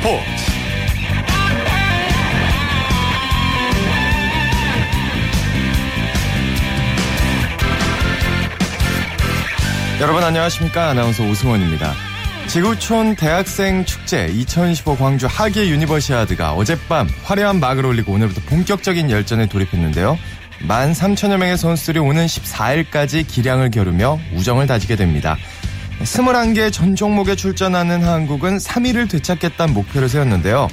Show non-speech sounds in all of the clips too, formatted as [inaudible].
스포츠 여러분 안녕하십니까 아나운서 오승원입니다. 지구촌 대학생 축제 2015 광주 하계 유니버시아드가 어젯밤 화려한 막을 올리고 오늘부터 본격적인 열전에 돌입했는데요. 1만 3천여 명의 선수들이 오는 14일까지 기량을 겨루며 우정을 다지게 됩니다. 21개 전 종목에 출전하는 한국은 3위를 되찾겠다는 목표를 세웠는데요.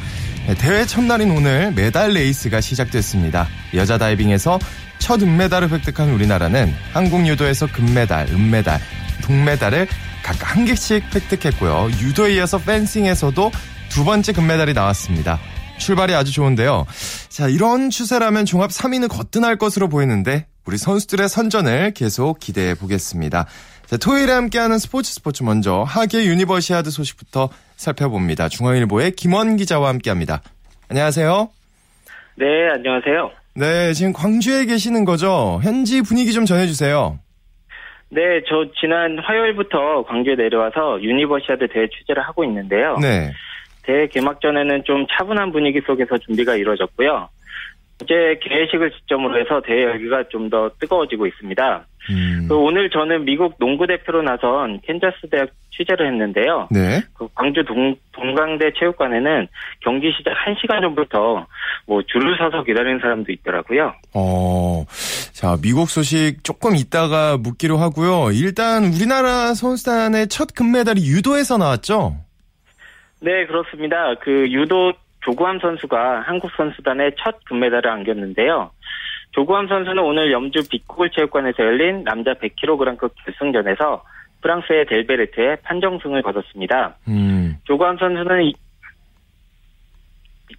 대회 첫날인 오늘 메달 레이스가 시작됐습니다. 여자 다이빙에서 첫 은메달을 획득한 우리나라는 한국 유도에서 금메달, 은메달, 동메달을 각각 한 개씩 획득했고요. 유도에 이어서 펜싱에서도 두 번째 금메달이 나왔습니다. 출발이 아주 좋은데요. 자, 이런 추세라면 종합 3위는 거뜬할 것으로 보이는데 우리 선수들의 선전을 계속 기대해 보겠습니다. 자, 토요일에 함께하는 스포츠 스포츠 먼저 하계 유니버시아드 소식부터 살펴봅니다. 중앙일보의 김원 기자와 함께합니다. 안녕하세요. 네, 안녕하세요. 네, 지금 광주에 계시는 거죠? 현지 분위기 좀 전해주세요. 네, 저 지난 화요일부터 광주에 내려와서 유니버시아드 대회 취재를 하고 있는데요. 네. 대회 개막전에는 좀 차분한 분위기 속에서 준비가 이루어졌고요. 어제 개회식을 지점으로 해서 대회 열기가 좀 더 뜨거워지고 있습니다. 음. 그 오늘 저는 미국 농구 대표로 나선 캔자스 대학 취재를 했는데요. 네. 그 광주 동, 동강대 체육관에는 경기 시작 1시간 전부터 뭐 줄을 서서 기다리는 사람도 있더라고요. 어, 자, 미국 소식 조금 이따가 묻기로 하고요. 일단 우리나라 선수단의 첫 금메달이 유도에서 나왔죠? 네, 그렇습니다. 그 유도 조구함 선수가 한국 선수단의 첫 금메달을 안겼는데요. 조구함 선수는 오늘 염주 빅골 체육관에서 열린 남자 100kg급 결승전에서 프랑스의 델베르트에 판정승을 거뒀습니다. 음. 조구함 선수는 이-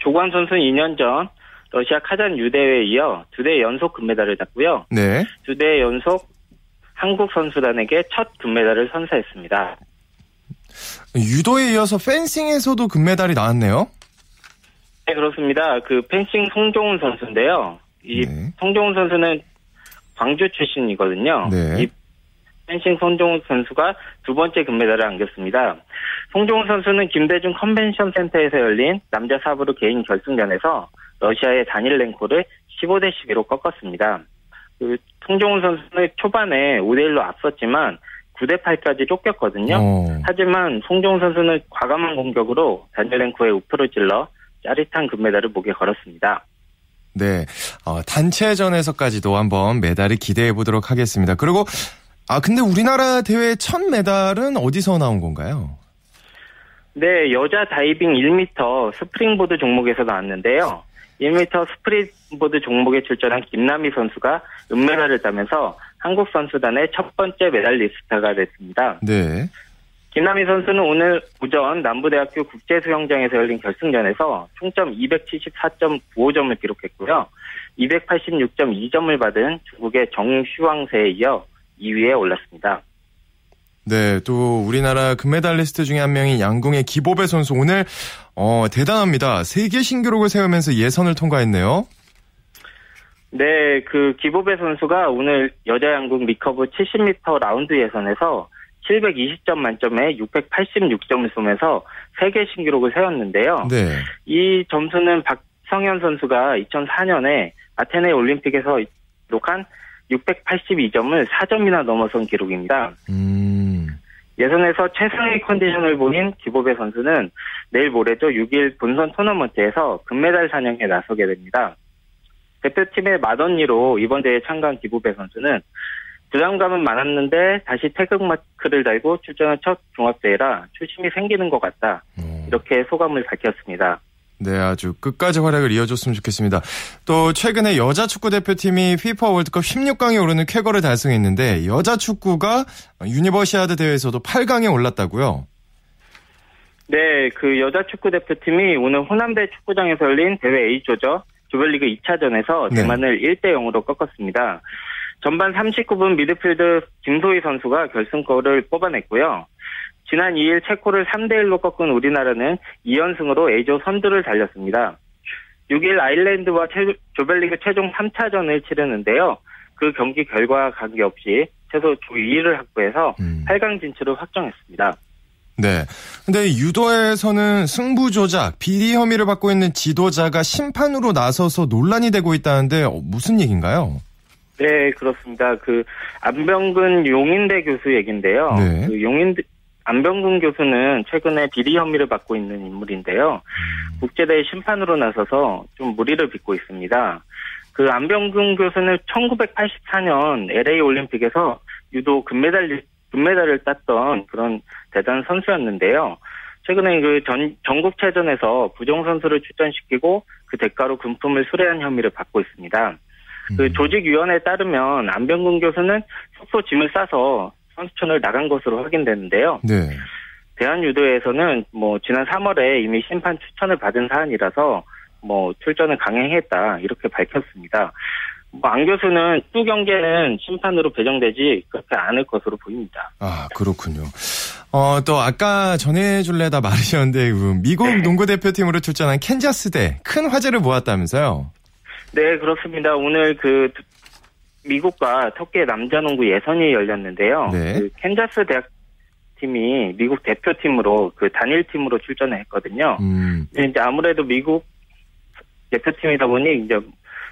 조구함 선수는 2년 전 러시아 카잔 유대회에 이어 두 대 연속 금메달을 땄고요. 네. 두 대 연속 한국 선수단에게 첫 금메달을 선사했습니다. 유도에 이어서 펜싱에서도 금메달이 나왔네요. 네, 그렇습니다. 그 펜싱 송종훈 선수인데요. 이 네. 송종훈 선수는 광주 출신이거든요. 네. 이 펜싱 송종훈 선수가 두 번째 금메달을 안겼습니다. 송종훈 선수는 김대중 컨벤션 센터에서 열린 남자 사부르 개인 결승전에서 러시아의 다닐렌코를 15대 12로 꺾었습니다. 그 송종훈 선수는 초반에 5대 1로 앞섰지만 9대 8까지 쫓겼거든요. 어. 하지만 송종훈 선수는 과감한 공격으로 다닐렌코의 우표를 찔러 짜릿한 금메달을 목에 걸었습니다. 네. 어, 단체전에서까지도 한번 메달을 기대해 보도록 하겠습니다. 그리고, 아, 근데 우리나라 대회 첫 메달은 어디서 나온 건가요? 네, 여자 다이빙 1m 스프링보드 종목에서 나왔는데요. 1m 스프링보드 종목에 출전한 김남희 선수가 은메달을 따면서 한국 선수단의 첫 번째 메달리스트가 됐습니다. 네. 김남희 선수는 오늘 오전 남부대학교 국제수영장에서 열린 결승전에서 총점 274.95점을 기록했고요. 286.2점을 받은 중국의 정슈왕세에 이어 2위에 올랐습니다. 네, 또 우리나라 금메달리스트 중에 한 명인 양궁의 기보배 선수 오늘 어, 대단합니다. 세계 신기록을 세우면서 예선을 통과했네요. 네, 그 기보배 선수가 오늘 여자 양궁 recurve 70m 라운드 예선에서 720점 만점에 686점을 쏘면서 세계 신기록을 세웠는데요. 네. 이 점수는 박성현 선수가 2004년에 아테네 올림픽에서 기록한 682점을 4점이나 넘어선 기록입니다. 음. 예선에서 최상의 컨디션을 보인 기보배 선수는 내일 모레죠 6일 본선 토너먼트에서 금메달 사냥에 나서게 됩니다. 대표팀의 맏언니로 이번 대회에 참가한 기보배 선수는 부담감은 많았는데 다시 태극마크를 달고 출전한 첫 종합대회라 초심이 생기는 것 같다. 어. 이렇게 소감을 밝혔습니다. 네, 아주 끝까지 활약을 이어줬으면 좋겠습니다. 또 최근에 여자 축구 대표팀이 FIFA 월드컵 16강에 오르는 쾌거를 달성했는데 여자 축구가 유니버시아드 대회에서도 8강에 올랐다고요. 네, 그 여자 축구 대표팀이 오늘 호남대 축구장에서 열린 대회 A조죠. 조별리그 2차전에서 네. 대만을 1대 0으로 꺾었습니다. 전반 39분 미드필더 김소희 선수가 결승골을 뽑아냈고요. 지난 2일 체코를 3대 1로 꺾은 우리나라는 2연승으로 A조 선두를 달렸습니다. 6일 아일랜드와 최- 조별리그 최종 3차전을 치르는데요. 그 경기 결과와 관계없이 최소 조 2위를 확보해서 음. 8강 진출을 확정했습니다. 네. 근데 유도에서는 승부 조작, 비리 혐의를 받고 있는 지도자가 심판으로 나서서 논란이 되고 있다는데 어, 무슨 얘기인가요? 네, 그렇습니다. 그 안병근 용인대 교수 얘긴데요. 네. 그 용인대 안병근 교수는 최근에 비리 혐의를 받고 있는 인물인데요. 국제대회 심판으로 나서서 좀 무리를 빚고 있습니다. 그 안병근 교수는 1984년 LA 올림픽에서 유도 금메달 금메달을 땄던 그런 대단 선수였는데요. 최근에 그 전, 전국체전에서 부정 선수를 출전시키고 그 대가로 금품을 수뢰한 혐의를 받고 있습니다. 그 음. 조직위원회에 따르면 안병근 교수는 숙소 짐을 싸서 선수촌을 나간 것으로 확인됐는데요. 네. 대한유도에서는 뭐 지난 3월에 이미 심판 추천을 받은 사안이라서 뭐 출전을 강행했다 이렇게 밝혔습니다. 뭐 안 교수는 두 경기에는 심판으로 배정되지 그렇게 않을 것으로 보입니다. 아, 그렇군요. 어, 또 아까 전해줄래다 말이셨는데 그 미국 농구 대표팀으로 출전한 캔자스 대 큰 화제를 모았다면서요? 네 그렇습니다. 오늘 그 미국과 터키의 남자농구 예선이 열렸는데요. 네. 그 캔자스 대학 팀이 미국 대표팀으로 그 단일 팀으로 출전을 했거든요. 음. 이제 아무래도 미국 대표팀이다 보니 이제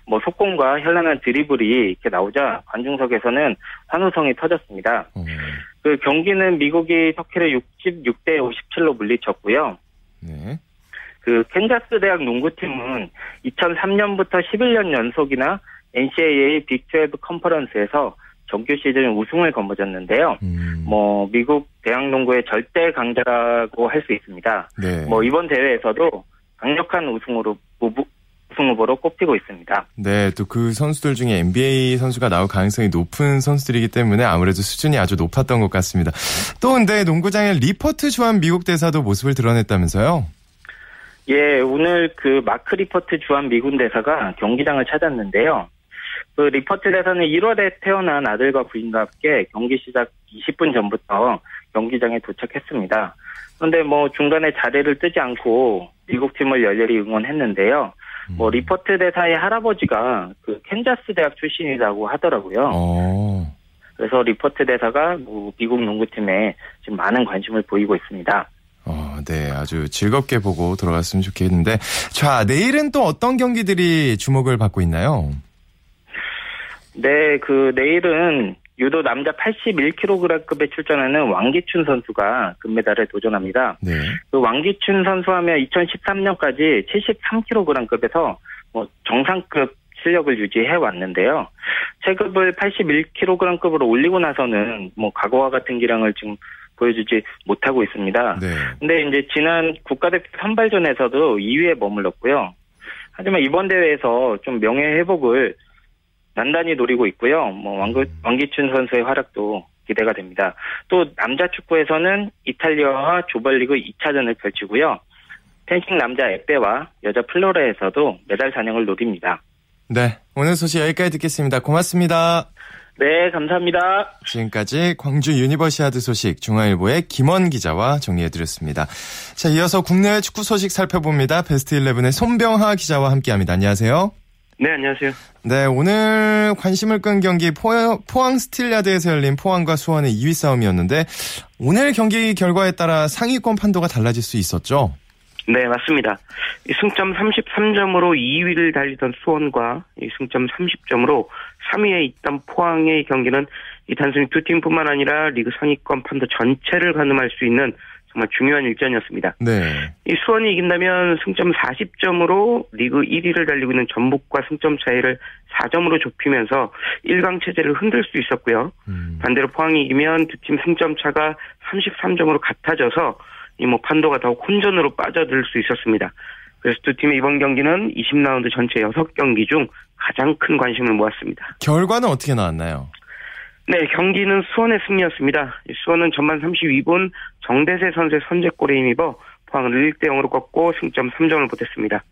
뭐 속공과 현란한 드리블이 이렇게 나오자 관중석에서는 환호성이 터졌습니다. 어, 그 경기는 미국이 터키를 66대 57로 물리쳤고요. 네. 그 캔자스 대학 농구팀은 2003년부터 11년 연속이나 NCAA 빅12 컨퍼런스에서 정규 시즌 우승을 거머쥐었는데요. 음. 뭐 미국 대학 농구의 절대 강자라고 할 수 있습니다. 네. 뭐 이번 대회에서도 강력한 우승으로 우승 후보로 꼽히고 있습니다. 네, 또 그 선수들 중에 NBA 선수가 나올 가능성이 높은 선수들이기 때문에 아무래도 수준이 아주 높았던 것 같습니다. 또 근데 농구장에 리퍼트 주한 미국 대사도 모습을 드러냈다면서요? 예, 오늘 그 마크 리퍼트 주한 미국 대사가 경기장을 찾았는데요. 그 리퍼트 대사는 1월에 태어난 아들과 부인과 함께 경기 시작 20분 전부터 경기장에 도착했습니다. 그런데 뭐 중간에 자리를 뜨지 않고 미국 팀을 열렬히 응원했는데요. 뭐 리퍼트 대사의 할아버지가 그 캔자스 대학 출신이라고 하더라고요. 어. 그래서 리퍼트 대사가 뭐 미국 농구팀에 지금 많은 관심을 보이고 있습니다. 어, 네, 아주 즐겁게 보고 돌아갔으면 좋겠는데. 자, 내일은 또 어떤 경기들이 주목을 받고 있나요? 네, 그 내일은 유도 남자 81kg급에 출전하는 왕기춘 선수가 금메달에 도전합니다. 네. 그 왕기춘 선수하면 2013년까지 73kg급에서 뭐 정상급 실력을 유지해 왔는데요. 체급을 81kg급으로 올리고 나서는 뭐 과거와 같은 기량을 지금 보여주지 못하고 있습니다. 네. 근데 이제 지난 국가대표 선발전에서도 2위에 머물렀고요. 하지만 이번 대회에서 좀 명예 회복을 단단히 노리고 있고요. 뭐 왕기, 왕기춘 선수의 활약도 기대가 됩니다. 또 남자 축구에서는 이탈리아와 조별리그 2차전을 펼치고요. 펜싱 남자 에페와 여자 플뢰레에서도 메달 사냥을 노립니다. 네. 오늘 소식 여기까지 듣겠습니다. 고맙습니다. 네, 감사합니다. 지금까지 광주 유니버시아드 소식 중앙일보의 김원 기자와 정리해드렸습니다. 자, 이어서 국내외 축구 소식 살펴봅니다. 베스트 11의 손병하 기자와 함께합니다. 안녕하세요. 네, 안녕하세요. 네, 오늘 관심을 끈 경기 포, 포항 스틸야드에서 열린 포항과 수원의 2위 싸움이었는데 오늘 경기 결과에 따라 상위권 판도가 달라질 수 있었죠? 네, 맞습니다. 이 승점 33점으로 2위를 달리던 수원과 이 승점 30점으로 3위에 있던 포항의 경기는 이 단순히 두 팀뿐만 아니라 리그 상위권 판도 전체를 가늠할 수 있는 정말 중요한 일전이었습니다. 네. 이 수원이 이긴다면 승점 40점으로 리그 1위를 달리고 있는 전북과 승점 차이를 4점으로 좁히면서 1강 체제를 흔들 수 있었고요. 음, 반대로 포항이 이기면 두 팀 승점 차가 33점으로 같아져서 이 뭐 판도가 더욱 혼전으로 빠져들 수 있었습니다. 그래서 두 팀의 이번 경기는 20라운드 전체 6경기 중 가장 큰 관심을 모았습니다. 결과는 어떻게 나왔나요? 네, 경기는 수원의 승리였습니다. 이 수원은 전반 32분 정대세 선수의 선제골에 힘입어 포항을 1대 0으로 꺾고 승점 3점을 보탰습니다.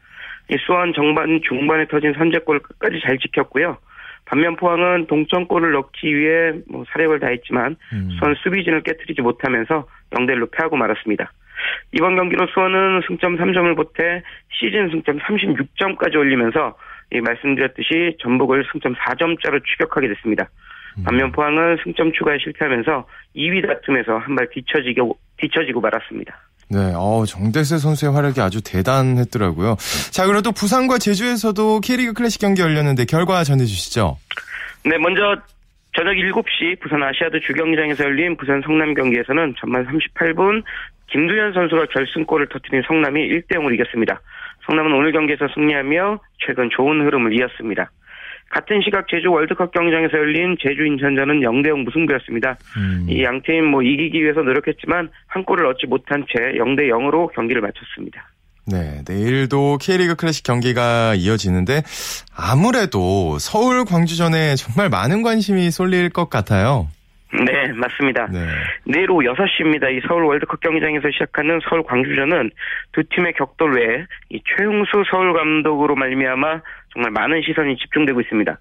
이 수원 정반 중반에 터진 선제골을 끝까지 잘 지켰고요. 반면 포항은 동점골을 넣기 위해 뭐 사력을 다했지만 음, 수원 수비진을 깨뜨리지 못하면서 0대1로 패하고 말았습니다. 이번 경기로 수원은 승점 3점을 보태 시즌 승점 36점까지 올리면서 이 말씀드렸듯이 전북을 승점 4점짜로 추격하게 됐습니다. 반면 포항은 승점 추가에 실패하면서 2위 다툼에서 한 발 뒤처지고, 뒤처지고 말았습니다. 네, 어, 정대세 선수의 활약이 아주 대단했더라고요. 자, 또 부산과 제주에서도 K리그 클래식 경기 열렸는데 결과 전해주시죠. 네, 먼저 저녁 7시 부산 아시아드 주경기장에서 열린 부산 성남 경기에서는 전반 38분 김두현 선수가 결승골을 터뜨린 성남이 1대 0으로 이겼습니다. 성남은 오늘 경기에서 승리하며 최근 좋은 흐름을 이었습니다. 같은 시각 제주 월드컵 경기장에서 열린 제주 인천전은 0대 0 무승부였습니다. 음. 이 양 팀 뭐 이기기 위해서 노력했지만 한 골을 얻지 못한 채 0대 0으로 경기를 마쳤습니다. 네, 내일도 K리그 클래식 경기가 이어지는데 아무래도 서울 광주전에 정말 많은 관심이 쏠릴 것 같아요. 네, 맞습니다. 네. 내일 오후 6시입니다. 이 서울 월드컵 경기장에서 시작하는 서울 광주전은 두 팀의 격돌 외에 이 최용수 서울 감독으로 말미암아 정말 많은 시선이 집중되고 있습니다.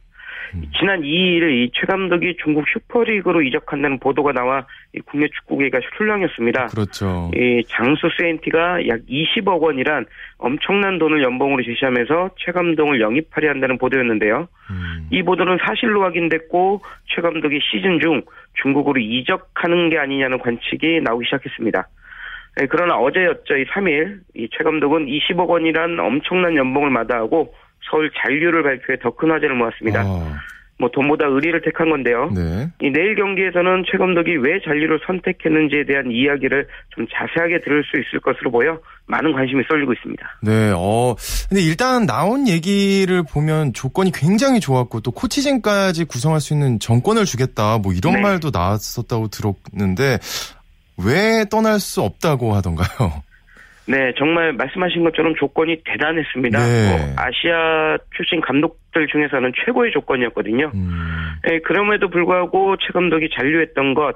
지난 2일 이최 감독이 중국 슈퍼리그로 이적한다는 보도가 나와 이 국내 축구계가 출렁였습니다. 그렇죠. 이 장수 세인티가 약 20억 원이란 엄청난 돈을 연봉으로 제시하면서 최 감독을 영입하려 한다는 보도였는데요. 음. 이 보도는 사실로 확인됐고 최 감독이 시즌 중 중국으로 이적하는 게 아니냐는 관측이 나오기 시작했습니다. 예, 그러나 어제였죠. 이 3일 이 최 감독은 20억 원이란 엄청난 연봉을 마다하고 서울 잔류를 발표해 더 큰 화제를 모았습니다. 아, 뭐 돈보다 의리를 택한 건데요. 네. 이 내일 경기에서는 최 감독이 왜 잔류를 선택했는지에 대한 이야기를 좀 자세하게 들을 수 있을 것으로 보여 많은 관심이 쏠리고 있습니다. 네, 어, 근데 일단 나온 얘기를 보면 조건이 굉장히 좋았고 또 코치진까지 구성할 수 있는 정권을 주겠다 뭐 이런 네. 말도 나왔었다고 들었는데 왜 떠날 수 없다고 하던가요? 네, 정말 말씀하신 것처럼 조건이 대단했습니다. 네. 뭐 아시아 출신 감독들 중에서는 최고의 조건이었거든요. 음, 네, 그럼에도 불구하고 최 감독이 잔류했던 것,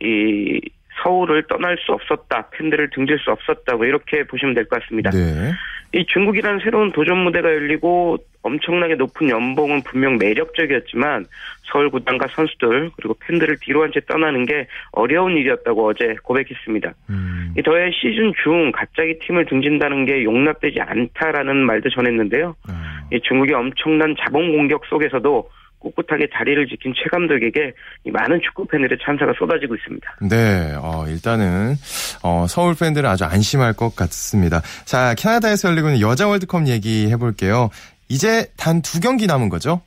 이 서울을 떠날 수 없었다, 팬들을 등질 수 없었다, 뭐 이렇게 보시면 될 것 같습니다. 네. 이 중국이라는 새로운 도전 무대가 열리고 엄청나게 높은 연봉은 분명 매력적이었지만 서울 구단과 선수들 그리고 팬들을 뒤로 한 채 떠나는 게 어려운 일이었다고 어제 고백했습니다. 음, 이 더해 시즌 중 갑자기 팀을 등진다는 게 용납되지 않다라는 말도 전했는데요. 아, 이 중국의 엄청난 자본 공격 속에서도 꿋꿋하게 자리를 지킨 최 감독에게 이 많은 축구 팬들의 찬사가 쏟아지고 있습니다. 네, 어, 일단은, 어, 서울 팬들은 아주 안심할 것 같습니다. 자, 캐나다에서 열리고 있는 여자 월드컵 얘기 해 볼게요. 이제 단 두 경기 남은 거죠?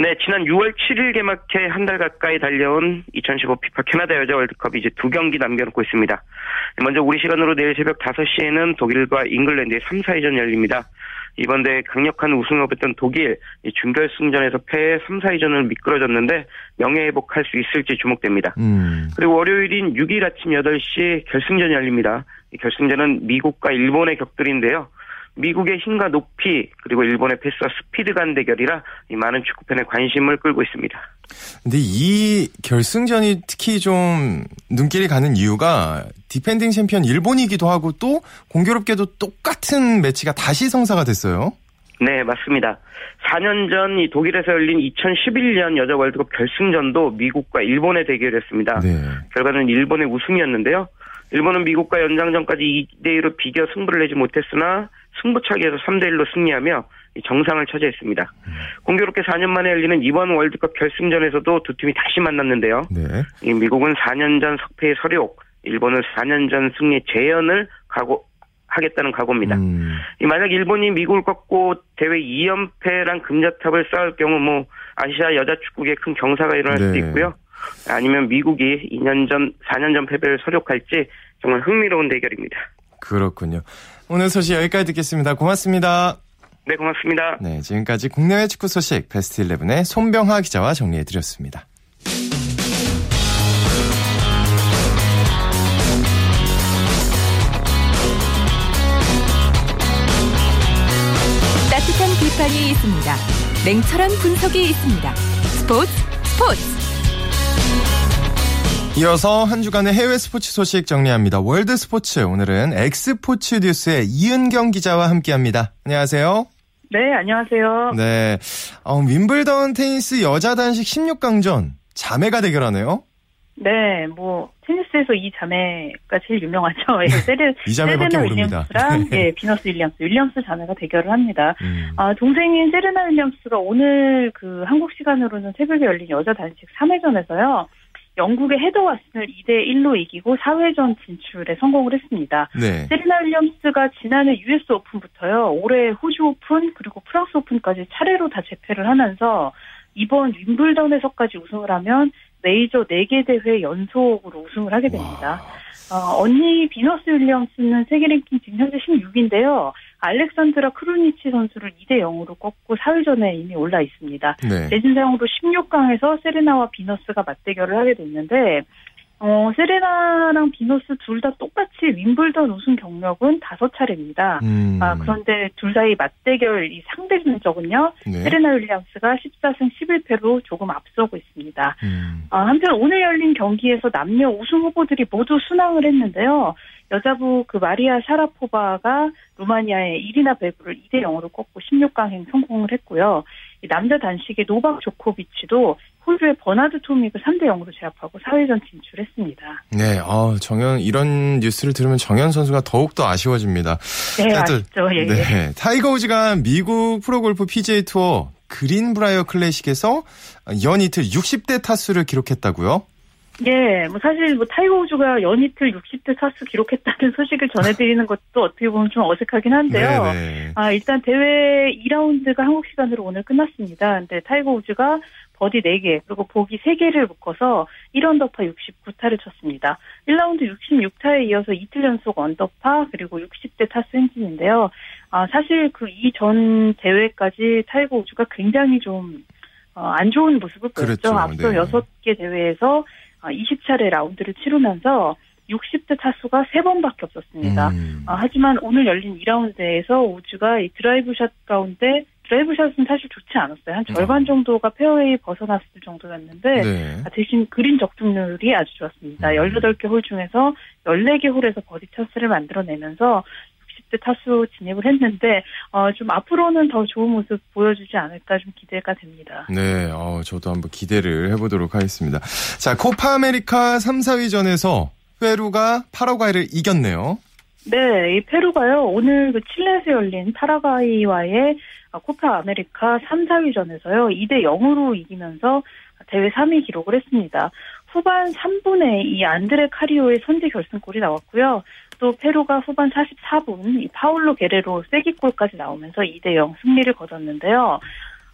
네, 지난 6월 7일 개막해 한 달 가까이 달려온 2015 피파 캐나다 여자 월드컵이 이제 두 경기 남겨놓고 있습니다. 먼저 우리 시간으로 내일 새벽 5시에는 독일과 잉글랜드의 3, 4위전 열립니다. 이번 대회 강력한 우승 후보였던 독일 이 준결승전에서 패해 3, 4위전으로 미끄러졌는데 명예회복할 수 있을지 주목됩니다. 음, 그리고 월요일인 6일 아침 8시 결승전이 열립니다. 이 결승전은 미국과 일본의 격돌인데요. 미국의 힘과 높이 그리고 일본의 패스와 스피드 간 대결이라 이 많은 축구팬의 관심을 끌고 있습니다. 근데 이 결승전이 특히 좀 눈길이 가는 이유가 defending 챔피언 일본이기도 하고 또 공교롭게도 똑같은 매치가 다시 성사가 됐어요. 네, 맞습니다. 4년 전 이 독일에서 열린 2011년 여자 월드컵 결승전도 미국과 일본의 대결이었습니다. 네. 결과는 일본의 우승이었는데요. 일본은 미국과 연장전까지 2대1로 비겨 승부를 내지 못했으나 승부차기에서 3대 1로 승리하며 이 정상을 차지했습니다. 공교롭게 4년 만에 열리는 이번 월드컵 결승전에서도 두 팀이 다시 만났는데요. 네. 이 미국은 4년 전 석패의 서력, 일본은 4년 전 승리 재현을 각오, 하겠다는 각오입니다. 음, 이 만약 일본이 미국을 꺾고 대회 2연패랑 금자탑을 쌓을 경우 뭐 아시아 여자 축구계 큰 경사가 일어날 수도 네. 있고요. 아니면 미국이 2년 전, 4년 전 패배를 서력할지 정말 흥미로운 대결입니다. 그렇군요. 오늘 소식 여기까지 듣겠습니다. 고맙습니다. 네, 고맙습니다. 네, 지금까지 국내외 축구 소식 베스트 11의 손병하 기자와 정리해 드렸습니다. 따뜻한 비판이 있습니다. 냉철한 분석이 있습니다. 스포츠 스포츠 이어서 한 주간의 해외 스포츠 소식 정리합니다. 월드 스포츠 오늘은 엑스포츠 뉴스의 이은경 기자와 함께합니다. 안녕하세요. 네, 안녕하세요. 네, 어, 윔블던 테니스 여자 단식 16강전 자매가 대결하네요. 네, 뭐 테니스에서 이 자매가 제일 유명하죠. 예, 세레, 이 자매밖에 세레나. 윌리엄스랑 네. 예, 비너스 윌리엄스, 윌리엄스 자매가 대결을 합니다. 음. 아, 동생인 세레나 윌리엄스가 오늘 그 한국 시간으로는 새벽에 열린 여자 단식 3회전에서요. 영국의 헤더 왓슨을 2대 1로 이기고 4회전 진출에 성공을 했습니다. 네. 세리나 윌리엄스가 지난해 US 오픈부터요. 올해 호주 오픈 그리고 프랑스 오픈까지 차례로 다 제패를 하면서 이번 윔블던에서까지 우승을 하면 메이저 4개 대회 연속으로 우승을 하게 됩니다. 어, 언니 비너스 윌리엄스는 세계 랭킹 지금 현재 16위인데요. 알렉산드라 크루니치 선수를 2대 0으로 꺾고 4회전에 이미 올라 있습니다. 네. 대진상으로 16강에서 세레나와 비너스가 맞대결을 하게 됐는데 어, 세레나랑 비너스 둘 다 똑같이 윔블던 우승 경력은 다섯 차례입니다. 음. 아, 그런데 둘 사이 맞대결 이 상대 전적은요. 네. 세레나 윌리엄스가 14승 11패로 조금 앞서고 있습니다. 음. 아, 한편 오늘 열린 경기에서 남녀 우승 후보들이 모두 순항을 했는데요. 여자부 그 마리아 샤라포바가 루마니아의 이리나 베구를 2대 0으로 꺾고 16강행 성공을 했고요. 이 남자 단식의 노박 조코비치도 호주의 버나드 토믹을 3대 0으로 제압하고 4회전 진출했습니다. 네, 어, 정현, 이런 뉴스를 들으면 정현 선수가 더욱 더 아쉬워집니다. 네, 자, 또, 아쉽죠. 예, 예. 네. 타이거 우즈가 미국 프로골프 PGA 투어 그린브라이어 클래식에서 연 이틀 60대 타수를 기록했다고요? 예, 뭐 사실 뭐 타이거 우즈가 연이틀 60대 타수 기록했다는 [laughs] 소식을 전해드리는 것도 어떻게 보면 좀 어색하긴 한데요. 네. 아, 일단 대회 2라운드가 한국 시간으로 오늘 끝났습니다. 근데 타이거 우즈가 버디 4개, 그리고 보기 3개를 묶어서 1언더파 69타를 쳤습니다. 1라운드 66타에 이어서 이틀 연속 언더파, 그리고 60대 타수 행진인데요. 아, 사실 그 이전 대회까지 타이거 우즈가 굉장히 좀, 어, 안 좋은 모습을 보였죠. 그랬죠. 앞서 네. 6개 대회에서 20차례 라운드를 치르면서 60대 타수가 3번밖에 없었습니다. 음. 아, 하지만 오늘 열린 2라운드에서 우즈가 이 드라이브 샷 가운데 드라이브 샷은 사실 좋지 않았어요. 한 절반 정도가 페어웨이 벗어났을 정도였는데 음. 네. 아, 대신 그린 적중률이 아주 좋았습니다. 음. 18개 홀 중에서 14개 홀에서 버디 찬스를 만들어내면서 60대 타수 진입을 했는데 어, 좀 앞으로는 더 좋은 모습 보여주지 않을까 좀 기대가 됩니다. 네, 어, 저도 한번 기대를 해보도록 하겠습니다. 자, 코파 아메리카 3, 4위전에서 페루가 파라과이를 이겼네요. 네, 이 페루가요. 오늘 그 칠레에서 열린 파라과이와의 코파 아메리카 3, 4위전에서요. 2대 0으로 이기면서 대회 3위 기록을 했습니다. 후반 3분에 이 안드레 카리오의 선제 결승골이 나왔고요. 또 페루가 후반 44분 이 파울로 게레로 쐐기골까지 나오면서 2대 0 승리를 거뒀는데요.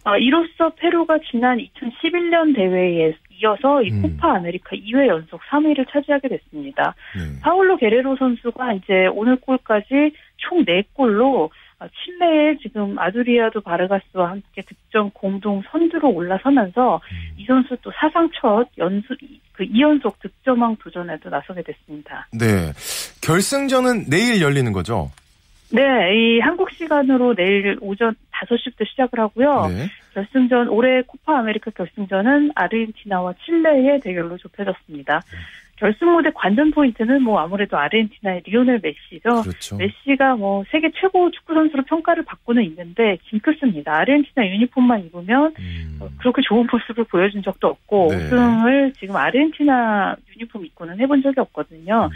어, 이로써 페루가 지난 2011년 대회에 이어서 이 음. 코파 아메리카 2회 연속 3위를 차지하게 됐습니다. 네. 파울로 게레로 선수가 이제 오늘 골까지 총 4골로 칠레의 지금 에두아르도 바르가스와 함께 득점 공동 선두로 올라서면서 이 선수 또 사상 첫 연수 그 2연속 득점왕 도전에도 나서게 됐습니다. 네. 결승전은 내일 열리는 거죠? 네, 이 한국 시간으로 내일 오전 5시부터 시작을 하고요. 네. 결승전 올해 코파 아메리카 결승전은 아르헨티나와 칠레의 대결로 좁혀졌습니다. 결승 무대 관전 포인트는 뭐 아무래도 아르헨티나의 리오넬 메시죠. 그렇죠. 메시가 뭐 세계 최고 축구 선수로 평가를 받고는 있는데 징크스입니다. 아르헨티나 유니폼만 입으면 음. 어, 그렇게 좋은 모습을 보여준 적도 없고 네. 우승을 지금 아르헨티나 유니폼 입고는 해본 적이 없거든요.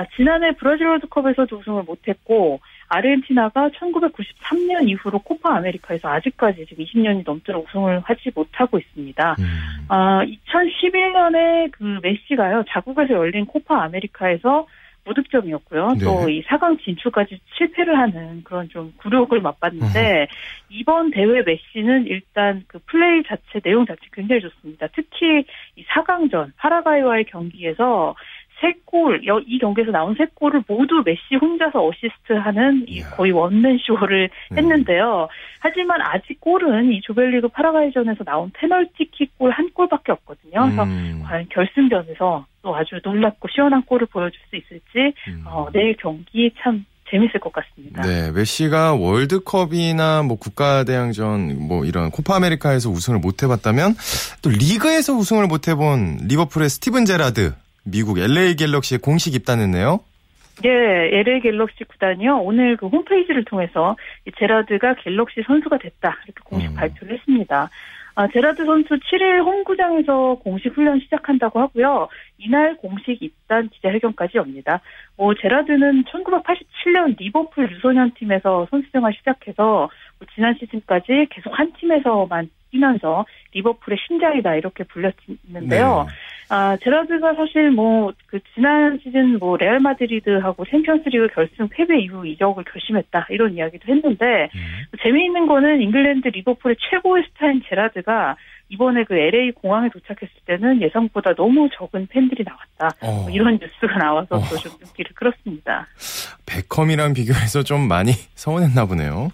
아, 지난해 브라질 월드컵에서도 우승을 못했고 아르헨티나가 1993년 이후로 코파 아메리카에서 아직까지 지금 20년이 넘도록 우승을 하지 못하고 있습니다. 음. 아, 2011년에 그 메시가요, 자국에서 열린 코파 아메리카에서 무득점이었고요. 네. 또이 4강 진출까지 실패를 하는 그런 좀 굴욕을 맛봤는데, 이번 대회 메시는 일단 그 플레이 자체, 내용 자체 굉장히 좋습니다. 특히 이 4강전, 파라과이와의 경기에서 세 골, 여- 이 경기에서 나온 세 골을 모두 메시 혼자서 어시스트하는. 거의 원맨 쇼를 네. 했는데요. 하지만 아직 골은 이 조별리그 파라과이전에서 나온 페널티킥 골 한 골밖에 없거든요. 그래서 음. 과연 결승전에서 또 아주 놀랍고 시원한 골을 보여줄 수 있을지 음. 어, 내일 경기 참 재밌을 것 같습니다. 네, 메시가 월드컵이나 뭐 국가대항전 뭐 이런 코파 아메리카에서 우승을 못 해봤다면 또 리그에서 우승을 못 해본 리버풀의 스티븐 제라드 미국 LA 갤럭시에 공식 입단했네요. 예, LA 갤럭시 구단이요. 오늘 그 홈페이지를 통해서 이 제라드가 갤럭시 선수가 됐다. 이렇게 공식 음. 발표를 했습니다. 아, 제라드 선수 7일 홈구장에서 공식 훈련 시작한다고 하고요. 이날 공식 입단 기자회견까지 엽니다. 뭐 제라드는 1987년 리버풀 유소년 팀에서 선수 생활 시작해서 뭐 지난 시즌까지 계속 한 팀에서만 뛰면서 리버풀의 심장이다 이렇게 불렸는데요. 네. 아 제라드가 사실 뭐 그 지난 시즌 뭐 레알 마드리드하고 챔피언스리그 결승 패배 이후 이적을 결심했다 이런 이야기도 했는데 음. 재미있는 거는 잉글랜드 리버풀의 최고의 스타인 제라드가 이번에 그 LA 공항에 도착했을 때는 예상보다 너무 적은 팬들이 나왔다. 어. 뭐 이런 뉴스가 나와서 어. 또 좀 눈길을 끌었습니다. 베컴이랑 비교해서 좀 많이 [laughs] 서운했나 보네요.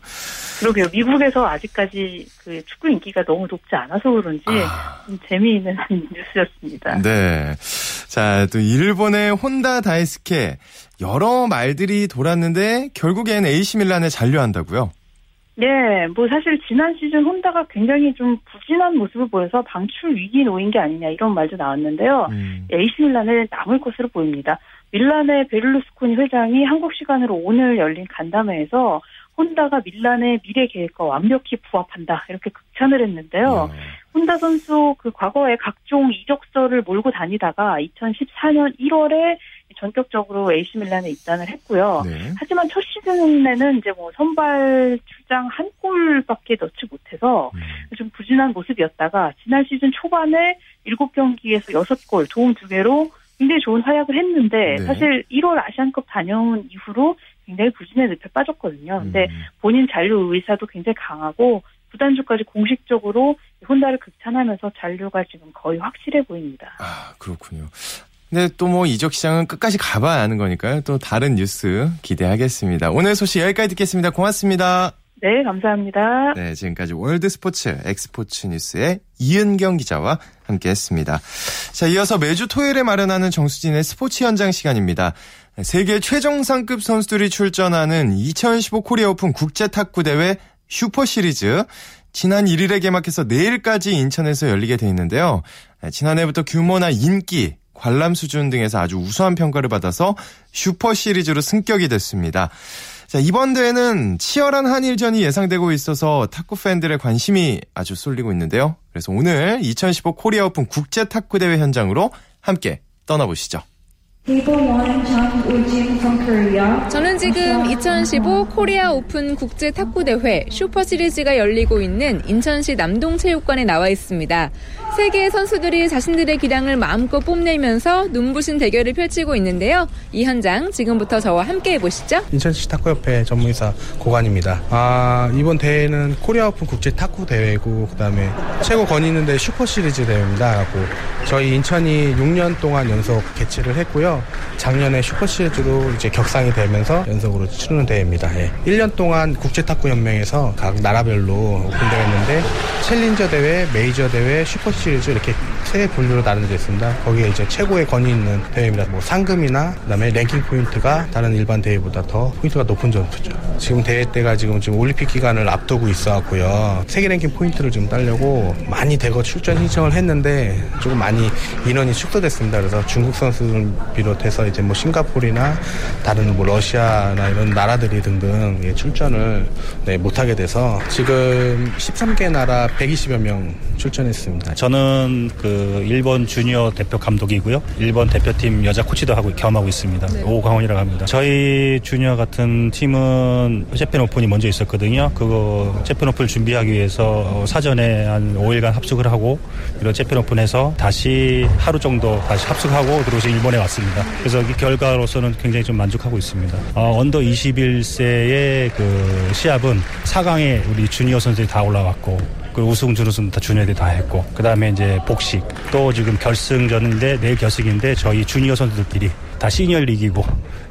그러게요. 미국에서 아직까지 그 축구 인기가 너무 높지 않아서 그런지 아. 좀 재미있는 [laughs] 뉴스였습니다. 네. 자, 또 일본의 혼다 다이스케 여러 말들이 돌았는데 결국엔 AC 밀란에 잔류한다고요. 네, 뭐 사실 지난 시즌 혼다가 굉장히 좀 부진한 모습을 보여서 방출 위기에 놓인 게 아니냐 이런 말도 나왔는데요. 음. AC 밀란에 남을 것으로 보입니다. 밀란의 베를루스코니 회장이 한국 시간으로 오늘 열린 간담회에서 혼다가 밀란의 미래 계획과 완벽히 부합한다 이렇게 극찬을 했는데요. 야. 혼다 선수 그 과거에 각종 이적서를 몰고 다니다가 2014년 1월에 전격적으로 AC 밀란에 입단을 했고요. 네. 하지만 첫 시즌에는 이제 뭐 선발 출장 한 골밖에 넣지 못해서 음. 좀 부진한 모습이었다가 지난 시즌 초반에 7경기에서 6골, 도움 2개로 굉장히 좋은 활약을 했는데 네. 사실 1월 아시안컵 다녀온 이후로 굉장히 부진의 늪에 빠졌거든요. 근데 음. 본인 잔류 의사도 굉장히 강하고 구단주까지 공식적으로 혼다를 극찬하면서 잔류가 지금 거의 확실해 보입니다. 아, 그렇군요. 근데 또 뭐 이적 시장은 끝까지 가봐야 하는 거니까요. 또 다른 뉴스 기대하겠습니다. 오늘 소식 여기까지 듣겠습니다. 고맙습니다. 네, 감사합니다. 네, 지금까지 월드 스포츠 엑스포츠 뉴스의 이은경 기자와 함께 했습니다. 자, 이어서 매주 토요일에 마련하는 정수진의 스포츠 현장 시간입니다. 세계 최정상급 선수들이 출전하는 2015 코리아 오픈 국제 탁구 대회 슈퍼 시리즈 지난 1일에 개막해서 내일까지 인천에서 열리게 돼 있는데요. 지난해부터 규모나 인기, 관람 수준 등에서 아주 우수한 평가를 받아서 슈퍼 시리즈로 승격이 됐습니다. 자, 이번 대회는 치열한 한일전이 예상되고 있어서 탁구 팬들의 관심이 아주 쏠리고 있는데요. 그래서 오늘 2015 코리아 오픈 국제 탁구 대회 현장으로 함께 떠나보시죠. 저는 지금 2015 코리아 오픈 국제 탁구 대회 슈퍼 시리즈가 열리고 있는 인천시 남동체육관에 나와 있습니다. 세계 선수들이 자신들의 기량을 마음껏 뽐내면서 눈부신 대결을 펼치고 있는데요. 이 현장 지금부터 저와 함께 해보시죠. 인천시 탁구협회 전문이사 고관입니다. 아, 이번 대회는 코리아 오픈 국제 탁구 대회고 그 다음에 최고 권위 있는 대 슈퍼 시리즈 대회입니다. 저희 인천이 6년 동안 연속 개최를 했고요. 작년에 슈퍼 시리즈로 이제 격상이 되면서 연속으로 치르는 대회입니다. 예. 1년 동안 국제 탁구 연맹에서 각 나라별로 오픈되었는데 챌린저 대회, 메이저 대회, 슈퍼 시리즈 이렇게 세 분류로 나눠져 있습니다. 거기에 이제 최고의 권위 있는 대회입니다. 뭐 상금이나 그다음에 랭킹 포인트가 다른 일반 대회보다 더 포인트가 높은 점수죠. 지금 대회 때가 지금 지금 올림픽 기간을 앞두고 있어갖고요. 세계 랭킹 포인트를 좀 따려고 많이 대거 출전 신청을 했는데 조금 많이 인원이 축소됐습니다. 그래서 중국 선수를 비롯해서 이제 뭐 싱가포르나 다른 뭐 러시아나 이런 나라들이 등등 예, 출전을 네, 못하게 돼서 지금 13개 나라 120여 명 출전했습니다. 저는 그 일본 주니어 대표 감독이고요. 일본 대표팀 여자 코치도 하고 겸하고 있습니다. 오광원이라고 합니다. 저희 주니어 같은 팀은 재팬 오픈이 먼저 있었거든요. 그거 재팬 오픈을 준비하기 위해서 어, 사전에 한 5일간 합숙을 하고 이런 재팬 오픈에서 다시 하루 정도 다시 합숙하고 들어오신 일본에 왔습니다. 그래서 이 결과로서는 굉장히 좀 만족하고 있습니다. 어, 언더 21세의 그 시합은 4강에 우리 주니어 선수들이 다 올라왔고 그 우승 준우승 다 주니어들이 다 했고 그 다음에 이제 복식 또 지금 결승전인데 내일 결승인데 저희 주니어 선수들끼리 다 시니어 리기고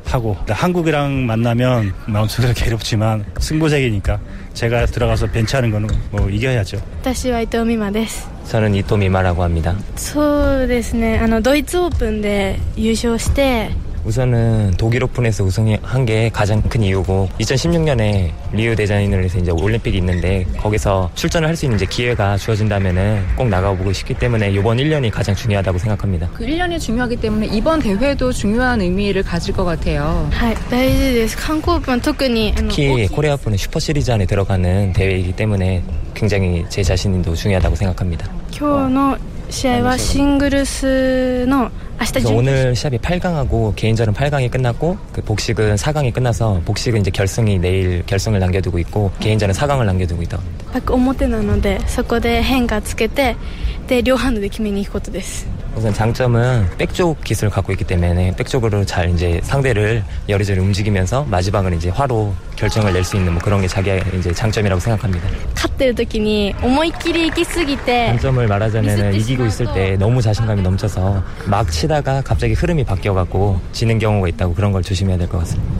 하고 한국이랑 만나면 마음속으로 괴롭지만 승부색이니까 제가 들어가서 벤치하는 거는 뭐 이겨야죠. 私は伊藤美誠です。 저는 이토 미마라고 합니다. そうですね。あのドイツオープンで優勝して、 우선은 독일 오픈에서 우승한 게 가장 큰 이유고 2016년에 리우 대전에서 이제 올림픽이 있는데 거기서 출전을 할 수 있는 이제 기회가 주어진다면은 꼭 나가보고 싶기 때문에 이번 1년이 가장 중요하다고 생각합니다. 그 1년이 중요하기 때문에 이번 대회도 중요한 의미를 가질 것 같아요. はい、大事です。韓国オープンは特にあの 특히 코리아 오픈은 슈퍼 시리즈 안에 들어가는 대회이기 때문에 굉장히 제 자신도 중요하다고 생각합니다. 今日の試合はシングルスの明日 그래서 準決 오늘 시합이 8강하고 개인전은 8강이 끝났고 그 복식은 4강이 끝나서 복식은 이제 결승이 내일 결승을 남겨두고 있고 개인전은 4강을 남겨두고 있다. 勝表なのでそこで変化つけて 대려하는데 기민이 있거든요. 우선 장점은 백쪽 기술을 갖고 있기 때문에 백쪽으로 잘 이제 상대를 여리저리 움직이면서 마지막을 이제 화로 결정을 낼 수 있는 뭐 그런 게 자기의 이제 장점이라고 생각합니다. 카테르도끼니 오모이끼리 끼쓰기 때 장점을 말하자면 이기고 있을 때 너무 자신감이 넘쳐서 막 치다가 갑자기 흐름이 바뀌어갖고 지는 경우가 있다고 그런 걸 조심해야 될 것 같습니다.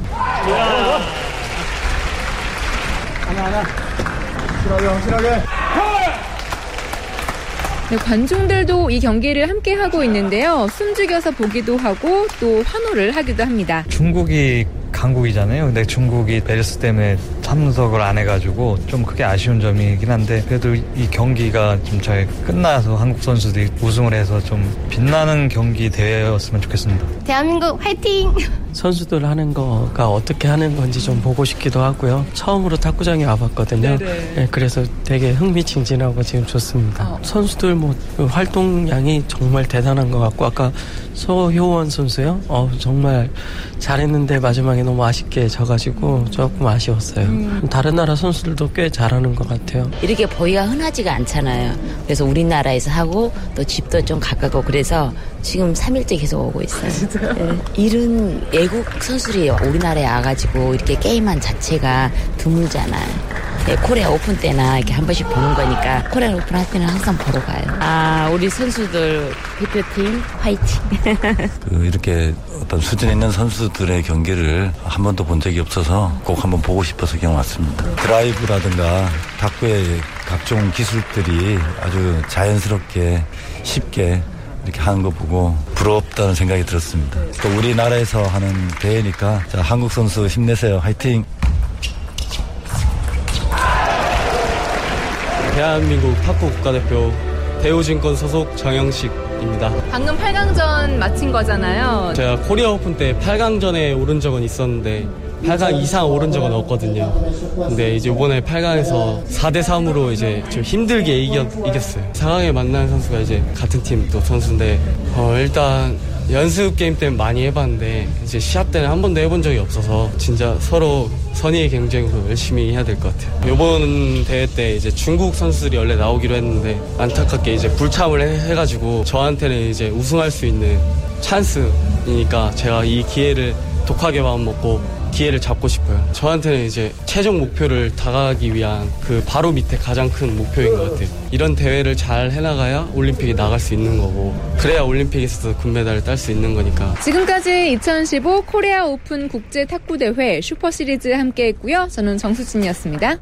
하나 하나 실하게 실하게. 네, 관중들도 이 경기를 함께 하고 있는데요. 숨죽여서 보기도 하고 또 환호를 하기도 합니다. 중국이 강국이잖아요. 근데 중국이 베르스 때문에 참석을 안 해가지고 좀 그게 아쉬운 점이긴 한데 그래도 이 경기가 좀 잘 끝나서 한국 선수들이 우승을 해서 좀 빛나는 경기 대회였으면 좋겠습니다. 대한민국 화이팅! 선수들 하는 거가 어떻게 하는 건지 좀 보고 싶기도 하고요. 처음으로 탁구장에 와봤거든요. 네, 그래서 되게 흥미진진하고 지금 좋습니다. 선수들 뭐그 활동량이 정말 대단한 것 같고 아까 서효원 선수요. 어, 정말 잘했는데 마지막에 너무 아쉽게 져가지고 조금 아쉬웠어요. 다른 나라 선수들도 꽤 잘하는 것 같아요. 이렇게 보기가 흔하지가 않잖아요. 그래서 우리나라에서 하고 또 집도 좀 가깝고 그래서 지금 3일째 계속 오고 있어요. 네. 이런 외국 선수들이 우리나라에 와가지고 이렇게 게임한 자체가 드물잖아요. 네, 코리아 오픈 때나 이렇게 한 번씩 보는 거니까 코리아 오픈 할 때는 항상 보러 가요. 아, 우리 선수들 대표팀 화이팅. [laughs] 그 이렇게 어떤 수준 있는 선수들의 경기를 한 번도 본 적이 없어서 꼭 한번 보고 싶어서 그냥 왔습니다. 드라이브라든가 탁구의 각종 기술들이 아주 자연스럽게 쉽게 이렇게 하는 거 보고 부럽다는 생각이 들었습니다. 또 우리나라에서 하는 대회니까 자, 한국 선수 힘내세요. 화이팅! 대한민국 탁구 국가대표 대우증권 소속 정영식입니다. 방금 8강전 마친 거잖아요. 제가 코리아 오픈 때 8강전에 오른 적은 있었는데 8강 이상 오른 적은 없거든요. 근데 이제 이번에 8강에서 4대 3으로 이제 좀 힘들게 이겼, 이겼어요. 4강에 만난 선수가 이제 같은 팀 또 선수인데 어, 일단 연습 게임 때는 많이 해봤는데 이제 시합 때는 한 번도 해본 적이 없어서 진짜 서로 선의의 경쟁으로 열심히 해야 될 것 같아요. 이번 대회 때 이제 중국 선수들이 원래 나오기로 했는데 안타깝게 이제 불참을 해, 해가지고 저한테는 이제 우승할 수 있는 찬스이니까 제가 이 기회를 독하게 마음 먹고 기회를 잡고 싶어요. 저한테는 이제 최종 목표를 다가가기 위한 그 바로 밑에 가장 큰 목표인 것 같아요. 이런 대회를 잘 해나가야 올림픽에 나갈 수 있는 거고 그래야 올림픽에서도 금메달을 딸 수 있는 거니까 지금까지 2015 코리아 오픈 국제 탁구 대회 슈퍼 시리즈 함께 했고요. 저는 정수진이었습니다.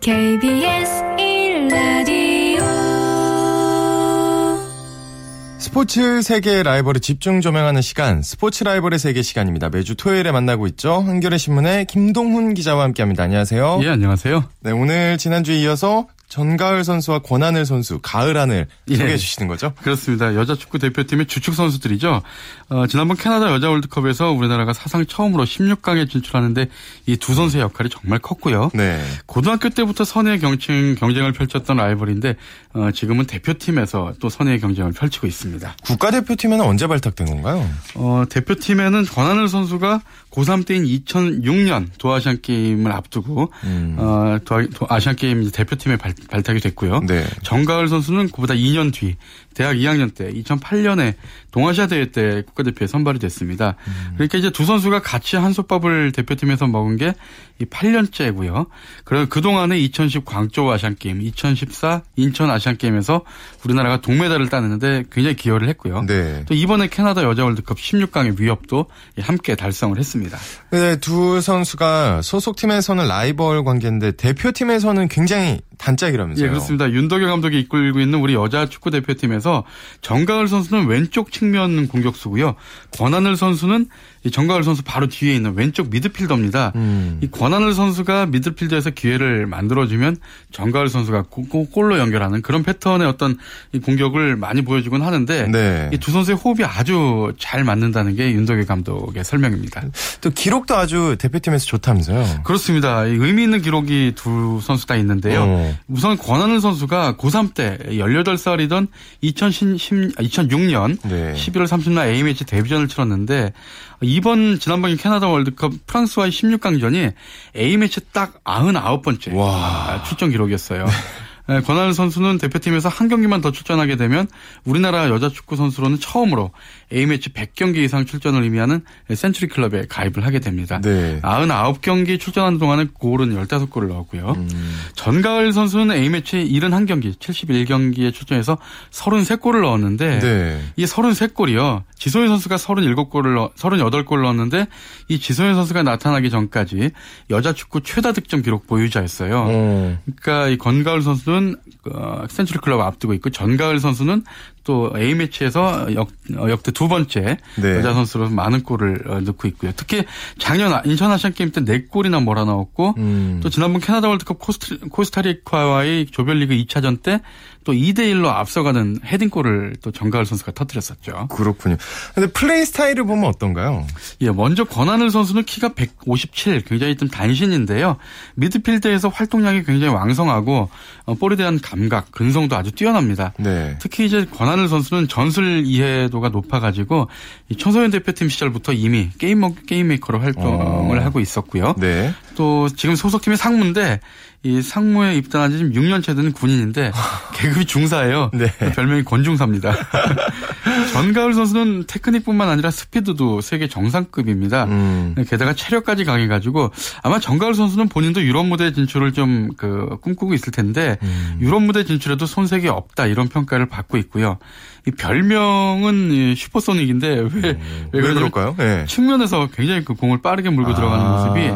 KBS 1라디오 스포츠 세계의 라이벌을 집중 조명하는 시간, 스포츠 라이벌의 세계 시간입니다. 매주 토요일에 만나고 있죠. 한겨레 신문의 김동훈 기자와 함께합니다. 안녕하세요. 예, 안녕하세요. 네, 오늘 지난주에 이어서 전가을 선수와 권하늘 선수, 가을 하늘 예. 소개해 주시는 거죠? 그렇습니다. 여자 축구 대표팀의 주축 선수들이죠. 어, 지난번 캐나다 여자 월드컵에서 우리나라가 사상 처음으로 16강에 진출하는데 이 두 선수의 역할이 정말 컸고요. 네. 고등학교 때부터 선의 경쟁, 경쟁을 펼쳤던 라이벌인데 어, 지금은 대표팀에서 또 선의 경쟁을 펼치고 있습니다. 국가대표팀에는 언제 발탁된 건가요? 어, 대표팀에는 권하늘 선수가 고3 때인 2006년 도아시안 게임을 앞두고 음. 어, 도, 아 시안 게임 대표팀에 발, 발탁이 됐고요. 네. 정가을 선수는 그보다 2년 뒤 대학 2학년 때 2008년에 동아시아 대회 때 국가대표에 선발이 됐습니다. 음. 그러니까 이제 두 선수가 같이 한솥밥을 대표팀에서 먹은 게 이 8년째고요. 그리고 그동안에 2010 광저우 아시안 게임, 2014 인천 아시안 게임에서 우리나라가 동메달을 따는데 굉장히 기여를 했고요. 네. 또 이번에 캐나다 여자 월드컵 16강의 위협도 함께 달성을 했습니다. 네, 두 선수가 소속팀에서는 라이벌 관계인데 대표팀에서는 굉장히 단짝이라면서요. 예, 그렇습니다. 윤덕열 감독이 이끌고 있는 우리 여자 축구 대표팀에서 정가을 선수는 왼쪽 측면 공격수고요. 권하늘 선수는 이 정가을 선수 바로 뒤에 있는 왼쪽 미드필더입니다. 음. 이 권하늘 선수가 미드필더에서 기회를 만들어주면 정가을 선수가 골로 연결하는 그런 패턴의 어떤 이 공격을 많이 보여주곤 하는데 네. 이두 선수의 호흡이 아주 잘 맞는다는 게 윤덕열 감독의 설명입니다. 또 기록도 아주 대표팀에서 좋다면서요. 그렇습니다. 이 의미 있는 기록이 두 선수 다 있는데요. 어. 우선 권하늘 선수가 고3 때 18살이던 2010, 2006년 네. 11월 30일 A매치 데뷔전을 치렀는데 이번 지난번 캐나다 월드컵 프랑스와의 16강전이 A매치 딱 99번째 와. 출전 기록이었어요. 네, 권하늘 선수는 대표팀에서 한 경기만 더 출전하게 되면 우리나라 여자 축구 선수로는 처음으로 A매치 100경기 이상 출전을 의미하는 센츄리 클럽에 가입을 하게 됩니다. 네. 99경기 출전하는 동안에 골은 15골을 넣었고요. 음. 전가을 선수는 A매치 71경기, 71경기에 출전해서 33골을 넣었는데 네. 이 33골이요. 지소연 선수가 37골을 넣, 38골을 넣었는데 이 지소연 선수가 나타나기 전까지 여자 축구 최다 득점 기록 보유자였어요. 어. 그러니까 이 권하늘 선수는 어, 센츄리 클럽 앞두고 있고 전가을 선수는 또 A 매치에서 역, 어, 역대 두 번째 네. 여자 선수로 많은 골을 어, 넣고 있고요. 특히 작년 아- 인천 아시안 게임 때 네 골이나 몰아넣었고 음. 또 지난번 캐나다 월드컵 코스트, 코스타리카와의 조별리그 2차전 때 또 2대 1로 앞서가는 헤딩골을 또 전가을 선수가 터뜨렸었죠. 그렇군요. 근데 플레이 스타일을 보면 어떤가요? 예, 먼저 권하늘 선수는 키가 157, 굉장히 좀 단신인데요. 미드필드에서 활동량이 굉장히 왕성하고 어, 볼에 대한 감각, 근성도 아주 뛰어납니다. 네. 특히 이제 권하늘 선수는 전술 이해도가 높아가지고 이 청소년 대표팀 시절부터 이미 게임 게임 메이커로 활동을 어. 하고 있었고요. 네. 또 지금 소속팀이 상무인데 이 상무에 입단한 지 지금 6년째 된 군인인데 [laughs] 계급이 중사예요. 네. 별명이 권중사입니다. [laughs] 전가을 선수는 테크닉뿐만 아니라 스피드도 세계 정상급입니다. 음. 게다가 체력까지 강해가지고 아마 정가을 선수는 본인도 유럽 무대 진출을 좀 그 꿈꾸고 있을 텐데 음. 유럽 무대 진출에도 손색이 없다 이런 평가를 받고 있고요. 이 별명은 이 슈퍼소닉인데 왜, 왜, 왜 그러냐면 그럴까요? 네. 측면에서 굉장히 그 공을 빠르게 물고 들어가는 아. 모습이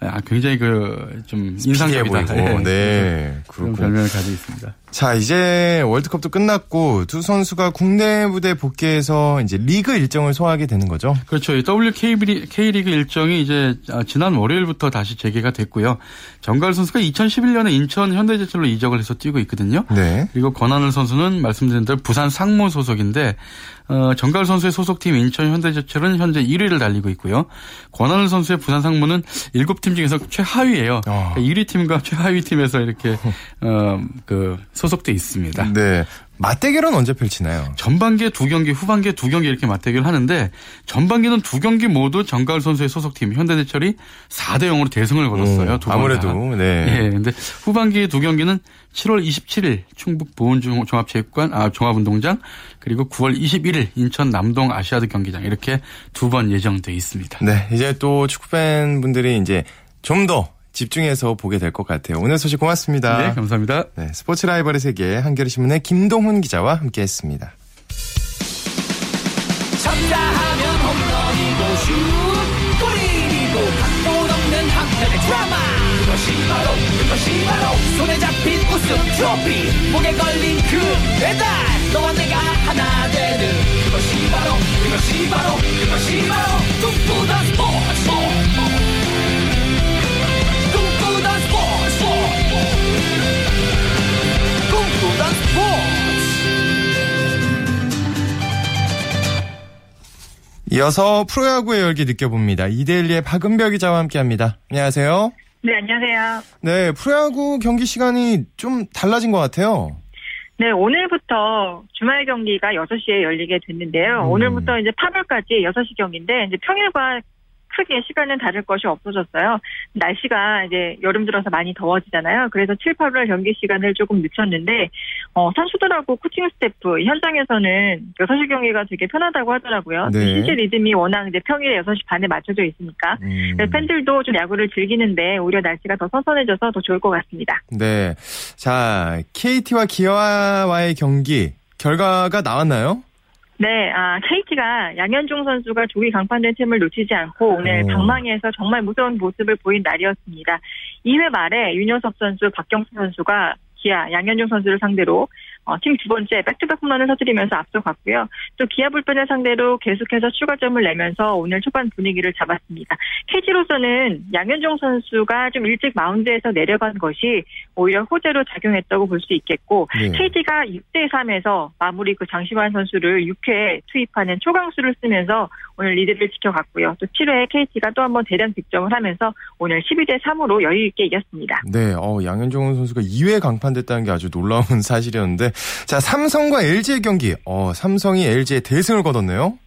아, 굉장히 그 좀 인상적이다. 보이고. 예. 네. 그런 그렇군요. 별명을 가지고 있습니다. 자, 이제 월드컵도 끝났고 두 선수가 국내 무대 복귀해서 이제 리그 일정을 소화하게 되는 거죠. 그렇죠. 이 WK K리그 일정이 이제 아, 지난 월요일부터 다시 재개가 됐고요. 정가을 선수가 2011년에 인천 현대제철로 이적을 해서 뛰고 있거든요. 네. 그리고 권하늘 선수는 말씀드린 대로 부산 상무 소속인데 어, 정가을 선수의 소속팀 인천 현대제철은 현재 1위를 달리고 있고요. 권하늘 선수의 부산 상무는 7팀 중에서 최하위예요. 어. 1위 팀과 최하위 팀에서 이렇게 [laughs] 어, 그 소속돼 있습니다. 네. 맞대결은 언제 펼치나요? 전반기에 두 경기, 후반기에 두 경기 이렇게 맞대결 하는데 전반기는 두 경기 모두 정가을 선수의 소속팀 현대제철이 4대 0으로 대승을 거뒀어요. 다. 아무래도, 네. 예. 근데 후반기에 두 경기는 7월 27일 충북 보은 종합체육관 아 종합운동장 그리고 9월 21일 인천 남동 아시아드 경기장 이렇게 두 번 예정돼 있습니다. 네. 이제 또 축구 팬 분들이 이제 좀더 집중해서 보게 될 것 같아요. 오늘 소식 고맙습니다. 네, 감사합니다. 네, 스포츠 라이벌의 세계 한겨레 신문의 김동훈 기자와 함께했습니다. 쳤다 하면 홈런이고 슛 골이고 각본 없는 한편의 드라마 그것이 바로 그것이 바로 손에 잡힌 우승 트로피 목에 걸린 그 배달 너와 내가 하나 되는 그것이 바로 그것이 바로 그것이 바로 꿈꾸던 스포츠 꿈꾸던 이어서 프로야구의 열기 느껴봅니다. 이데일리의 박은별 기자와 함께합니다. 안녕하세요. 네, 안녕하세요. 네, 프로야구 경기 시간이 좀 달라진 것 같아요. 네, 오늘부터 주말 경기가 6시에 열리게 됐는데요. 음. 오늘부터 이제 8월까지 6시 경기인데, 이제 평일과 크게 시간은 다를 것이 없어졌어요. 날씨가 이제 여름 들어서 많이 더워지잖아요. 그래서 7, 8월 경기 시간을 조금 늦췄는데 어, 선수들하고 코칭 스태프 현장에서는 6시 경기가 되게 편하다고 하더라고요. 네. 실제 리듬이 워낙 이제 평일에 6시 반에 맞춰져 있으니까 음. 팬들도 좀 야구를 즐기는데 오히려 날씨가 더 선선해져서 더 좋을 것 같습니다. 네. 자, KT와 기아와의 경기 결과가 나왔나요? 네, 아, KT가 양현종 선수가 조기 강판된 틈을 놓치지 않고 오늘 오. 방망이에서 정말 무서운 모습을 보인 날이었습니다. 2회 말에 윤요섭 선수, 박경수 선수가 기아 양현종 선수를 상대로 어, 팀 두 번째 백투백 홈런을 터뜨리면서 앞서갔고요. 또 기아 불펜을 상대로 계속해서 추가점을 내면서 오늘 초반 분위기를 잡았습니다. KT로서는 양현종 선수가 좀 일찍 마운드에서 내려간 것이 오히려 호재로 작용했다고 볼 수 있겠고 네. KT가 6대 3에서 마무리 그 장시환 선수를 6회에 투입하는 초강수를 쓰면서 오늘 리드를 지켜갔고요. 또 7회에 KT가 또 한 번 대량 득점을 하면서 오늘 12대 3으로 여유 있게 이겼습니다. 네, 어, 양현종 선수가 2회 강판됐다는 게 아주 놀라운 [laughs] 사실이었는데, 자, 삼성과 LG의 경기, 어, 삼성이 LG의 대승을 거뒀네요.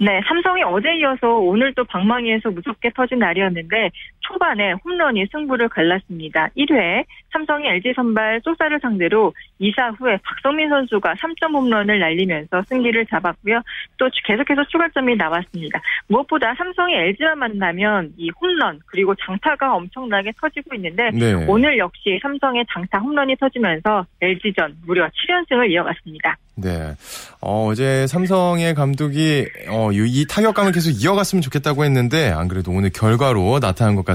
네, 삼성이 어제 이어서 오늘 또 방망이에서 무섭게 터진 날이었는데 초반에 홈런이 승부를 갈랐습니다. 1회 삼성이 LG 선발 소사를 상대로 2사 후에 박성민 선수가 3점 홈런을 날리면서 승리를 잡았고요. 또 계속해서 추가점이 나왔습니다. 무엇보다 삼성이 LG와 만나면 이 홈런 그리고 장타가 엄청나게 터지고 있는데 네. 오늘 역시 삼성의 장타 홈런이 터지면서 LG전 무려 7연승을 이어갔습니다. 네. 어, 어제 삼성의 감독이, 어, 이- 이 타격감을 계속 이어갔으면 좋겠다고 했는데, 안 그래도 오늘 결과로 나타난 것 같습니다.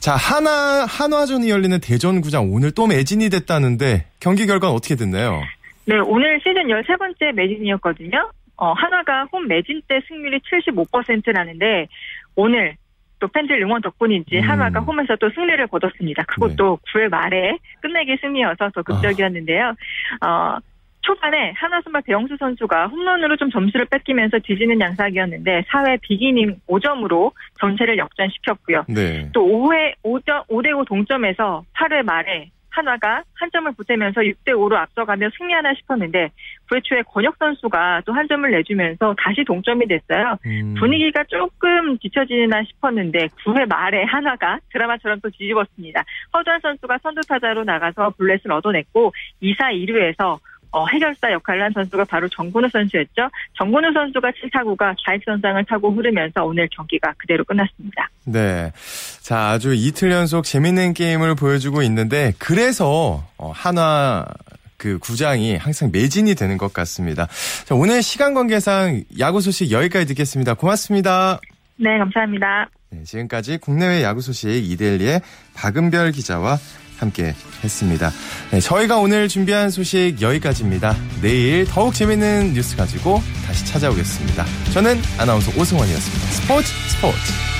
자, 하나, 한화전이 열리는 대전구장 오늘 또 매진이 됐다는데, 경기 결과는 어떻게 됐나요? 네, 오늘 시즌 13번째 매진이었거든요. 어, 하나가 홈 매진 때 승률이 75%라는데, 오늘 또 팬들 응원 덕분인지 음. 하나가 홈에서 또 승리를 거뒀습니다. 그것도 9회 말에 끝내기 승리여서 더 극적이었는데요. 어, 초반에 하나 선발 배영수 선수가 홈런으로 좀 점수를 뺏기면서 뒤지는 양상이었는데 4회 비기닝 5점으로 전체를 역전시켰고요. 네. 또 5회 5점 5대5 동점에서 8회 말에 한화가 한 점을 보태면서 6대5로 앞서가며 승리하나 싶었는데 9회 초에 권혁 선수가 또 한 점을 내주면서 다시 동점이 됐어요. 음. 분위기가 조금 뒤처지나 싶었는데 9회 말에 한화가 드라마처럼 또 뒤집었습니다. 허주한 선수가 선두 타자로 나가서 블렛을 얻어냈고 2사 2루에서 어, 해결사 역할을 한 선수가 바로 정근우 선수였죠. 정근우 선수가 7타구가 좌익선상을 타고 흐르면서 오늘 경기가 그대로 끝났습니다. 네. 자, 아주 이틀 연속 재밌는 게임을 보여주고 있는데, 그래서, 어, 한화, 그 구장이 항상 매진이 되는 것 같습니다. 자, 오늘 시간 관계상 야구 소식 여기까지 듣겠습니다. 고맙습니다. 네, 감사합니다. 네, 지금까지 국내외 야구 소식 이데일리의 박은별 기자와 함께 했습니다. 네, 저희가 오늘 준비한 소식 여기까지입니다. 내일 더욱 재밌는 뉴스 가지고 다시 찾아오겠습니다. 저는 아나운서 오승원이었습니다. 스포츠 스포츠.